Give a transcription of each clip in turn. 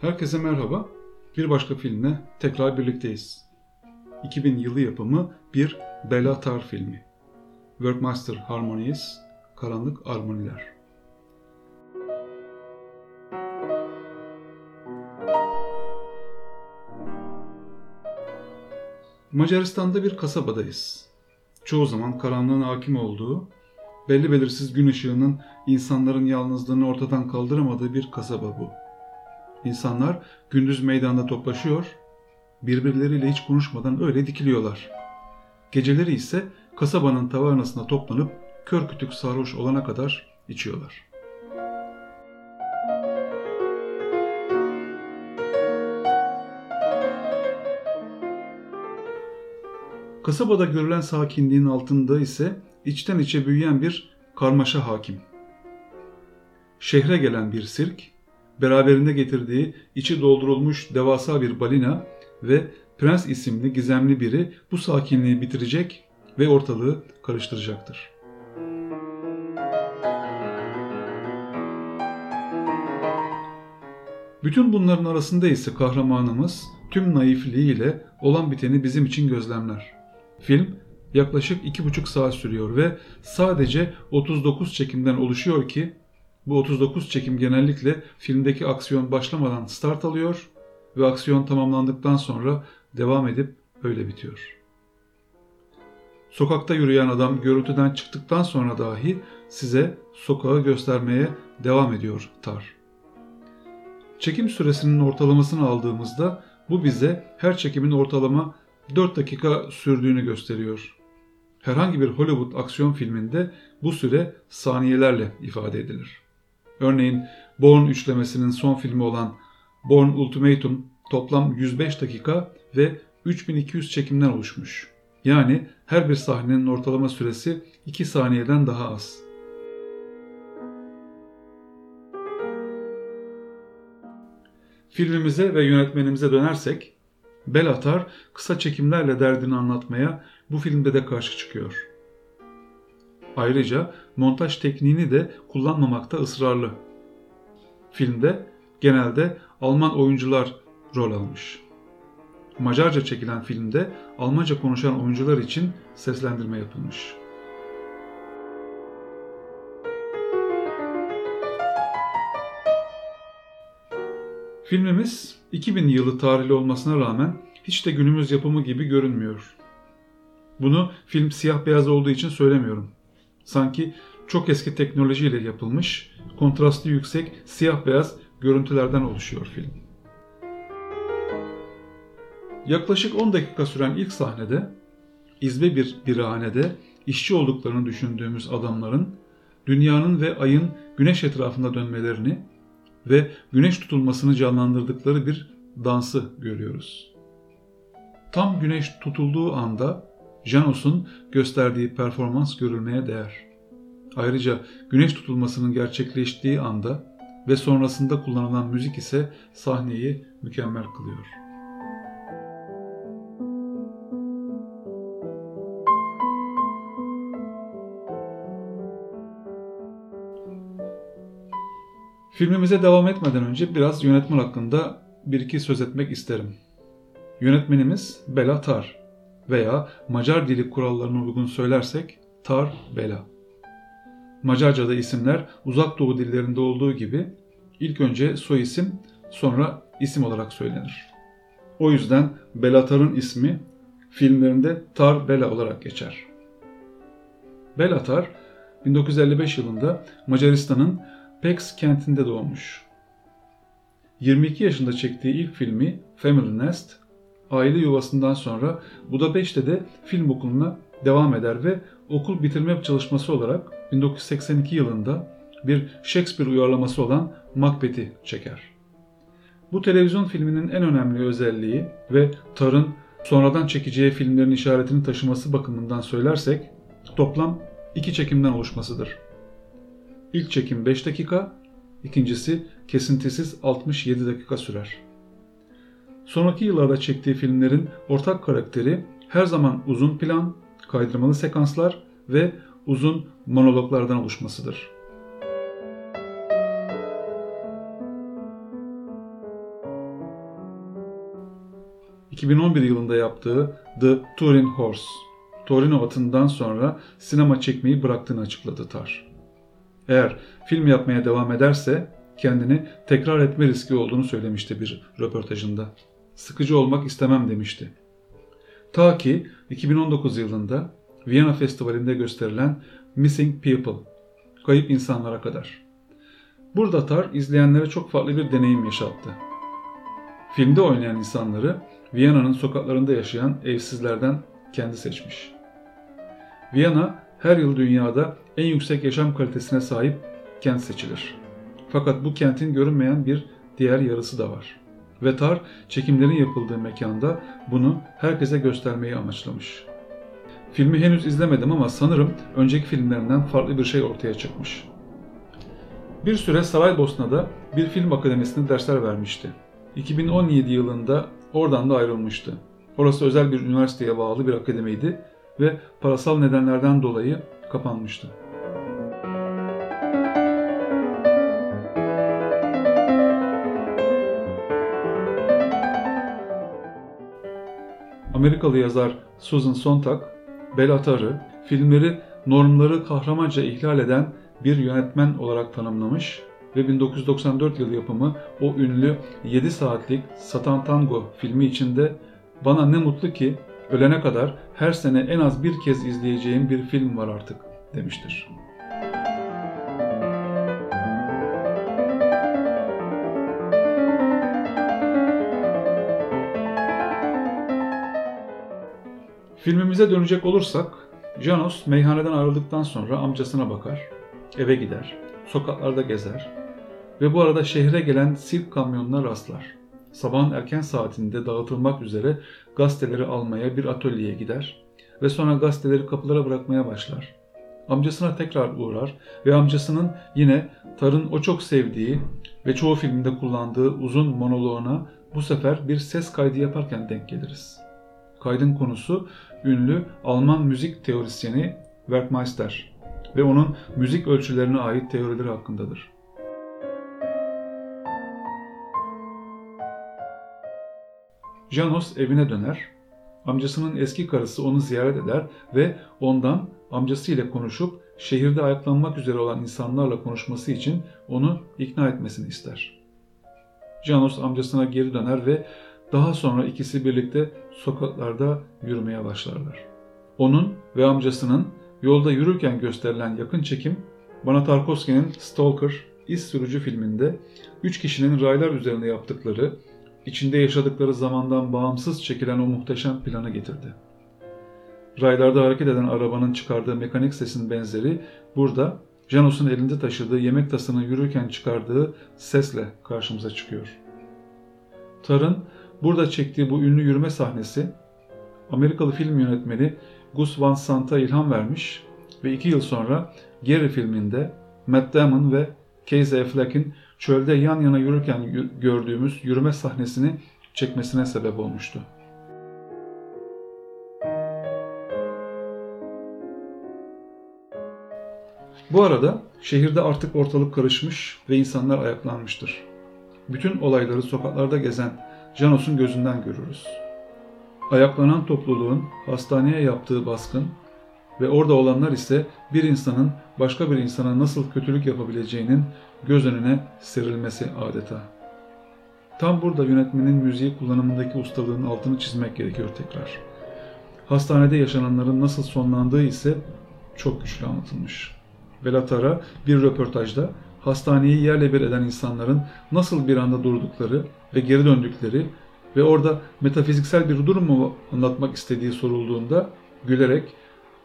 Herkese merhaba. Bir başka filmle tekrar birlikteyiz. 2000 yılı yapımı bir Bela Tar filmi. Workmaster Harmonies, Karanlık Armoniler. Macaristan'da bir kasabadayız. Çoğu zaman karanlığın hakim olduğu, belli belirsiz gün ışığının insanların yalnızlığını ortadan kaldıramadığı bir kasaba bu. İnsanlar gündüz meydanda toplaşıyor, birbirleriyle hiç konuşmadan öyle dikiliyorlar. Geceleri ise kasabanın tavernasına toplanıp kör kütük sarhoş olana kadar içiyorlar. Kasabada görülen sakinliğin altında ise içten içe büyüyen bir karmaşa hakim. Şehre gelen bir sirk, beraberinde getirdiği içi doldurulmuş devasa bir balina ve Prens isimli gizemli biri bu sakinliği bitirecek ve ortalığı karıştıracaktır. Bütün bunların arasında ise kahramanımız tüm naifliğiyle olan biteni bizim için gözlemler. Film yaklaşık iki buçuk saat sürüyor ve sadece 39 çekimden oluşuyor ki bu 39 çekim genellikle filmdeki aksiyon başlamadan start alıyor ve aksiyon tamamlandıktan sonra devam edip öyle bitiyor. Sokakta yürüyen adam görüntüden çıktıktan sonra dahi size sokağı göstermeye devam ediyor Tar. Çekim süresinin ortalamasını aldığımızda bu bize her çekimin ortalama 4 dakika sürdüğünü gösteriyor. Herhangi bir Hollywood aksiyon filminde bu süre saniyelerle ifade edilir. Örneğin Bourne üçlemesinin son filmi olan Bourne Ultimatum toplam 105 dakika ve 3200 çekimden oluşmuş. Yani her bir sahnenin ortalama süresi 2 saniyeden daha az. Filmimize ve yönetmenimize dönersek, Belatar kısa çekimlerle derdini anlatmaya bu filmde de karşı çıkıyor. Ayrıca montaj tekniğini de kullanmamakta ısrarlı. Filmde genelde Alman oyuncular rol almış. Macarca çekilen filmde Almanca konuşan oyuncular için seslendirme yapılmış. Filmimiz 2000 yılı tarihli olmasına rağmen hiç de günümüz yapımı gibi görünmüyor. Bunu film siyah beyaz olduğu için söylemiyorum. Sanki çok eski teknolojiyle yapılmış, kontrastı yüksek siyah beyaz görüntülerden oluşuyor film. Yaklaşık 10 dakika süren ilk sahnede izbe bir birahanede işçi olduklarını düşündüğümüz adamların dünyanın ve ayın güneş etrafında dönmelerini ve güneş tutulmasını canlandırdıkları bir dansı görüyoruz. Tam güneş tutulduğu anda Janos'un gösterdiği performans görülmeye değer. Ayrıca güneş tutulmasının gerçekleştiği anda ve sonrasında kullanılan müzik ise sahneyi mükemmel kılıyor. Filmimize devam etmeden önce biraz yönetmen hakkında bir iki söz etmek isterim. Yönetmenimiz Bela Tar veya Macar dili kurallarına uygun söylersek Tar Bela. Macarca'da isimler uzak doğu dillerinde olduğu gibi ilk önce soy isim sonra isim olarak söylenir. O yüzden Belatar'ın ismi filmlerinde Tar Bela olarak geçer. Belatar 1955 yılında Macaristan'ın Pex kentinde doğmuş. 22 yaşında çektiği ilk filmi Family Nest, aile yuvasından sonra Budapeşte de film okuluna devam eder ve okul bitirme çalışması olarak 1982 yılında bir Shakespeare uyarlaması olan Macbeth'i çeker. Bu televizyon filminin en önemli özelliği ve Tar'ın sonradan çekeceği filmlerin işaretini taşıması bakımından söylersek toplam iki çekimden oluşmasıdır. İlk çekim 5 dakika, ikincisi kesintisiz 67 dakika sürer. Sonraki yıllarda çektiği filmlerin ortak karakteri her zaman uzun plan, kaydırmalı sekanslar ve uzun monologlardan oluşmasıdır. 2011 yılında yaptığı The Turin Horse, Torino atından sonra sinema çekmeyi bıraktığını açıkladı Tar. Eğer film yapmaya devam ederse kendini tekrar etme riski olduğunu söylemişti bir röportajında. Sıkıcı olmak istemem demişti. Ta ki 2019 yılında Viyana Festivali'nde gösterilen Missing People, Kayıp insanlara kadar. Burada Tar izleyenlere çok farklı bir deneyim yaşattı. Filmde oynayan insanları Viyana'nın sokaklarında yaşayan evsizlerden kendi seçmiş. Viyana her yıl dünyada en yüksek yaşam kalitesine sahip kent seçilir. Fakat bu kentin görünmeyen bir diğer yarısı da var. Ve Tar çekimlerin yapıldığı mekanda bunu herkese göstermeyi amaçlamış. Filmi henüz izlemedim ama sanırım önceki filmlerinden farklı bir şey ortaya çıkmış. Bir süre Saraybosna'da bir film akademisinde dersler vermişti. 2017 yılında oradan da ayrılmıştı. Orası özel bir üniversiteye bağlı bir akademiydi ve parasal nedenlerden dolayı kapanmıştı. Amerikalı yazar Susan Sontag, Bellatar'ı filmleri normları kahramanca ihlal eden bir yönetmen olarak tanımlamış ve 1994 yılı yapımı o ünlü 7 saatlik Satan Tango filmi içinde bana ne mutlu ki ölene kadar her sene en az bir kez izleyeceğim bir film var artık demiştir. Filmimize dönecek olursak, Janos meyhaneden ayrıldıktan sonra amcasına bakar, eve gider, sokaklarda gezer ve bu arada şehre gelen sirk kamyonuna rastlar. Sabahın erken saatinde dağıtılmak üzere gazeteleri almaya bir atölyeye gider ve sonra gazeteleri kapılara bırakmaya başlar. Amcasına tekrar uğrar ve amcasının yine Tar'ın o çok sevdiği ve çoğu filmde kullandığı uzun monoloğuna bu sefer bir ses kaydı yaparken denk geliriz. Kaydın konusu ünlü Alman müzik teorisyeni Werkmeister ve onun müzik ölçülerine ait teorileri hakkındadır. Janos evine döner. Amcasının eski karısı onu ziyaret eder ve ondan amcasıyla konuşup şehirde ayaklanmak üzere olan insanlarla konuşması için onu ikna etmesini ister. Janos amcasına geri döner ve daha sonra ikisi birlikte sokaklarda yürümeye başlarlar. Onun ve amcasının yolda yürürken gösterilen yakın çekim Bana Tarkovski'nin Stalker, İz Sürücü filminde üç kişinin raylar üzerinde yaptıkları, içinde yaşadıkları zamandan bağımsız çekilen o muhteşem planı getirdi. Raylarda hareket eden arabanın çıkardığı mekanik sesin benzeri burada Janos'un elinde taşıdığı yemek tasını yürürken çıkardığı sesle karşımıza çıkıyor. Tar'ın Burada çektiği bu ünlü yürüme sahnesi Amerikalı film yönetmeni Gus Van Sant'a ilham vermiş ve iki yıl sonra Gary filminde Matt Damon ve Casey Affleck'in çölde yan yana yürürken gördüğümüz yürüme sahnesini çekmesine sebep olmuştu. Bu arada şehirde artık ortalık karışmış ve insanlar ayaklanmıştır. Bütün olayları sokaklarda gezen Janos'un gözünden görürüz. Ayaklanan topluluğun hastaneye yaptığı baskın ve orada olanlar ise bir insanın başka bir insana nasıl kötülük yapabileceğinin göz önüne serilmesi adeta. Tam burada yönetmenin müziği kullanımındaki ustalığın altını çizmek gerekiyor tekrar. Hastanede yaşananların nasıl sonlandığı ise çok güçlü anlatılmış. Belatara bir röportajda hastaneyi yerle bir eden insanların nasıl bir anda durdukları ve geri döndükleri ve orada metafiziksel bir durum mu anlatmak istediği sorulduğunda gülerek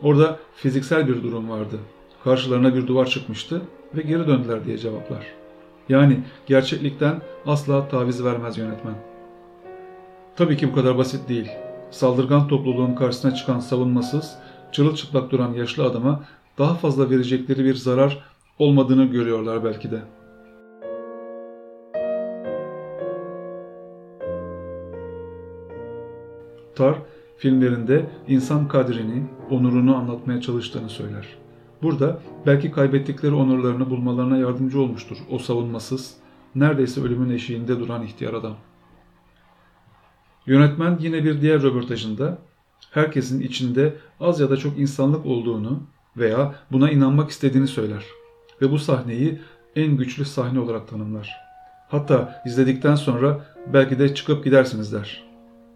orada fiziksel bir durum vardı. Karşılarına bir duvar çıkmıştı ve geri döndüler diye cevaplar. Yani gerçeklikten asla taviz vermez yönetmen. Tabii ki bu kadar basit değil. Saldırgan topluluğun karşısına çıkan savunmasız, çırılçıplak duran yaşlı adama daha fazla verecekleri bir zarar olmadığını görüyorlar belki de. Tar filmlerinde insan kadrini, onurunu anlatmaya çalıştığını söyler. Burada belki kaybettikleri onurlarını bulmalarına yardımcı olmuştur o savunmasız, neredeyse ölümün eşiğinde duran ihtiyar adam. Yönetmen yine bir diğer röportajında herkesin içinde az ya da çok insanlık olduğunu veya buna inanmak istediğini söyler ve bu sahneyi en güçlü sahne olarak tanımlar. Hatta izledikten sonra belki de çıkıp gidersiniz der.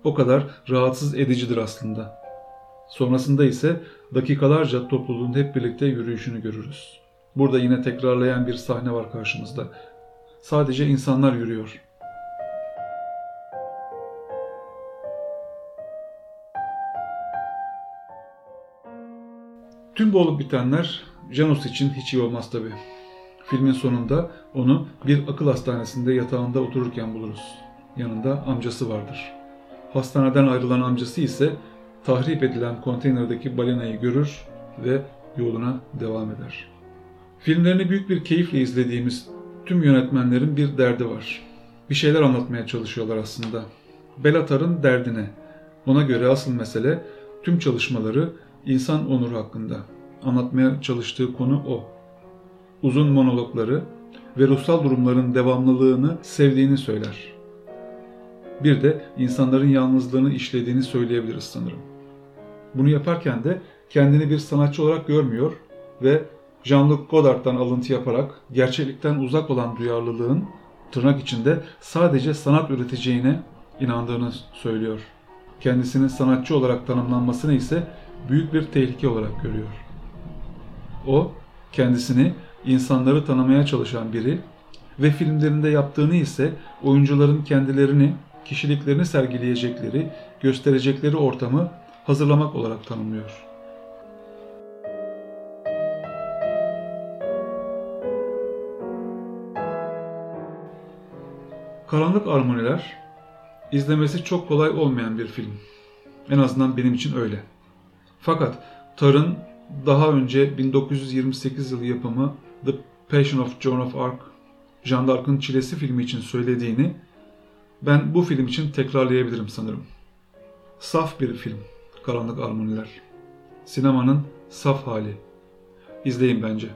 O kadar rahatsız edicidir aslında. Sonrasında ise dakikalarca topluluğun hep birlikte yürüyüşünü görürüz. Burada yine tekrarlayan bir sahne var karşımızda. Sadece insanlar yürüyor. Tüm bu olup bitenler Janus için hiç iyi olmaz tabi. Filmin sonunda onu bir akıl hastanesinde yatağında otururken buluruz. Yanında amcası vardır. Hastaneden ayrılan amcası ise tahrip edilen konteynerdeki balinayı görür ve yoluna devam eder. Filmlerini büyük bir keyifle izlediğimiz tüm yönetmenlerin bir derdi var. Bir şeyler anlatmaya çalışıyorlar aslında. Belatar'ın derdine. Ona göre asıl mesele tüm çalışmaları insan onuru hakkında. Anlatmaya çalıştığı konu o. Uzun monologları ve ruhsal durumların devamlılığını sevdiğini söyler. Bir de insanların yalnızlığını işlediğini söyleyebiliriz sanırım. Bunu yaparken de kendini bir sanatçı olarak görmüyor ve Jean-Luc Godard'dan alıntı yaparak gerçeklikten uzak olan duyarlılığın tırnak içinde sadece sanat üreteceğine inandığını söylüyor. Kendisinin sanatçı olarak tanımlanmasını ise büyük bir tehlike olarak görüyor. O kendisini insanları tanımaya çalışan biri ve filmlerinde yaptığını ise oyuncuların kendilerini, kişiliklerini sergileyecekleri, gösterecekleri ortamı hazırlamak olarak tanımlıyor. Karanlık Armoniler izlemesi çok kolay olmayan bir film. En azından benim için öyle. Fakat Tar'ın daha önce 1928 yılı yapımı The Passion of Joan of Arc, Jean d'Arc'ın Çilesi filmi için söylediğini ben bu film için tekrarlayabilirim sanırım. Saf bir film, Karanlık Armoniler. Sinemanın saf hali. İzleyin bence.